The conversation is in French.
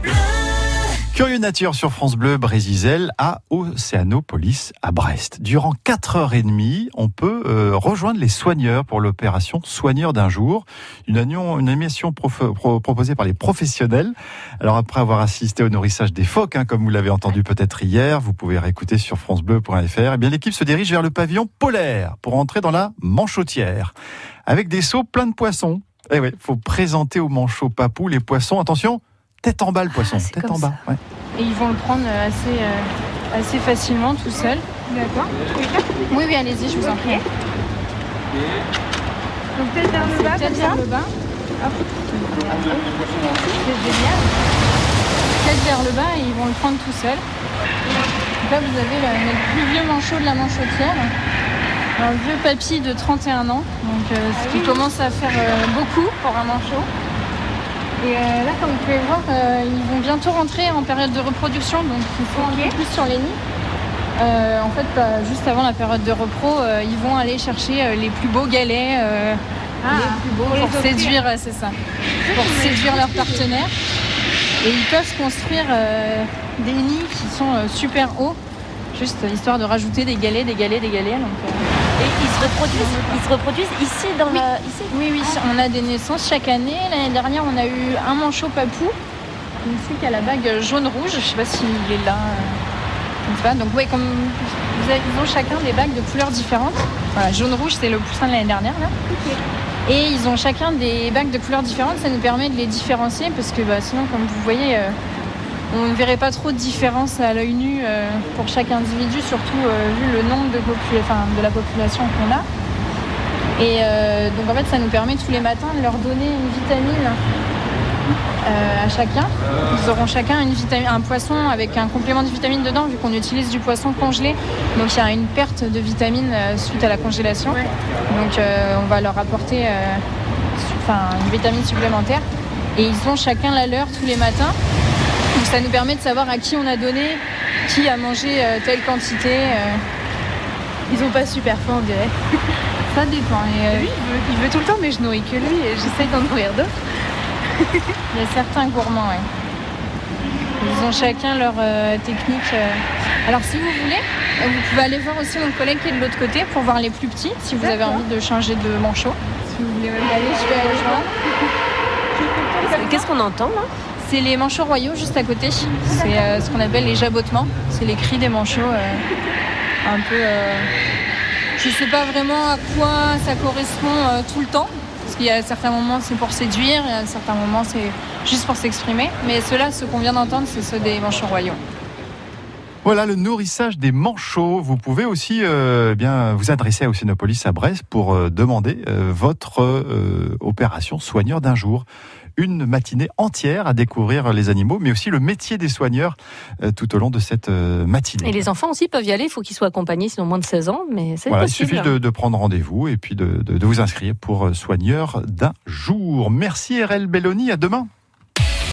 Bleu. Curieux nature sur France Bleu Brésisel à Océanopolis à Brest. Durant 4h30, on peut euh, rejoindre les soigneurs pour l'opération Soigneur d'un jour, une, une animation proposée par les professionnels. Alors après avoir assisté au nourrissage des phoques, hein, comme vous l'avez entendu peut-être hier, vous pouvez réécouter sur francebleu.fr. Eh bien l'équipe se dirige vers le pavillon polaire pour entrer dans la manchotière avec des seaux pleins de poissons. Eh oui, faut présenter au manchot papou les poissons. Attention, tête en bas le poisson, ah, tête en bas. Ouais. Et ils vont le prendre euh, assez, euh, assez facilement tout seul. D'accord. Oui, oui, allez-y, je vous en prie. Donc tête vers le bas, tête vers le bas. Hop. C'est génial. Tête vers le bas et ils vont le prendre tout seul. Donc là, vous avez le, le plus vieux manchot de la manchotière un vieux papy de 31 ans, donc euh, ce qui commence à faire euh, beaucoup pour un manchot. Et euh, là, comme vous pouvez voir, ils vont bientôt rentrer en période de reproduction, donc ils sont un peu plus sur les nids. en fait, bah, juste avant la période de repro, ils vont aller chercher les plus beaux galets, ah, les plus beaux pour, séduire, c'est ça, pour séduire leurs partenaires. Et ils peuvent construire des nids qui sont super hauts, juste histoire de rajouter des galets, des galets, des galets. Et ils se reproduisent, ils se reproduisent ici dans oui. ici? Oui, oui, on a des naissances chaque année. L'année dernière, on a eu un manchot papou, ici qui a la bague jaune-rouge. Je ne sais pas s'il est là. Euh, Donc oui, comme ils ont chacun des bagues de couleurs différentes. Voilà, jaune-rouge, c'est le poussin de l'année dernière. Là. Et ils ont chacun des bagues de couleurs différentes. Ça nous permet de les différencier parce que bah, sinon, comme vous voyez, euh, on ne verrait pas trop de différence à l'œil nu euh, pour chaque individu, surtout euh, vu le nombre de, de la population qu'on a. Et euh, donc en fait, ça nous permet tous les matins de leur donner une vitamine à chacun. Ils auront chacun une vitamine, un poisson avec un complément de vitamine dedans, vu qu'on utilise du poisson congelé. Donc il y a une perte de vitamine suite à la congélation. Donc on va leur apporter une vitamine supplémentaire. Et ils ont chacun la leur tous les matins. Donc ça nous permet de savoir à qui on a donné, qui a mangé euh, telle quantité. Euh. Ils ont pas super faim, on dirait. ça dépend. Et, lui, euh, il veut, tout le temps, mais je nourris que lui et j'essaye d'en nourrir d'autres. il y a certains gourmands, oui. Ils ont chacun leur technique. Alors si vous voulez, vous pouvez aller voir aussi mon collègue qui est de l'autre côté pour voir les plus petits, si vous avez envie de changer de manchot. Si vous voulez, allez, je vais aller voir. Qu'est-ce qu'on entend là? C'est les manchots royaux juste à côté. C'est euh, ce qu'on appelle les jabotements. C'est les cris des manchots. Euh, un peu. Euh, je ne sais pas vraiment à quoi ça correspond tout le temps. Parce qu'il y a certains moments c'est pour séduire, et à certains moments c'est juste pour s'exprimer. Mais ceux-là, ce qu'on vient d'entendre, c'est ceux des manchots royaux. Voilà le nourrissage des manchots. Vous pouvez aussi bien vous adresser à Océanopolis à Brest pour demander votre opération soigneur d'un jour une matinée entière à découvrir les animaux, mais aussi le métier des soigneurs euh, tout au long de cette euh, matinée. Et les enfants aussi peuvent y aller, il faut qu'ils soient accompagnés, sinon moins de 16 ans, mais c'est Il suffit de, prendre rendez-vous et puis de, de vous inscrire pour euh, soigneur d'un jour. Merci RL Belloni, à demain.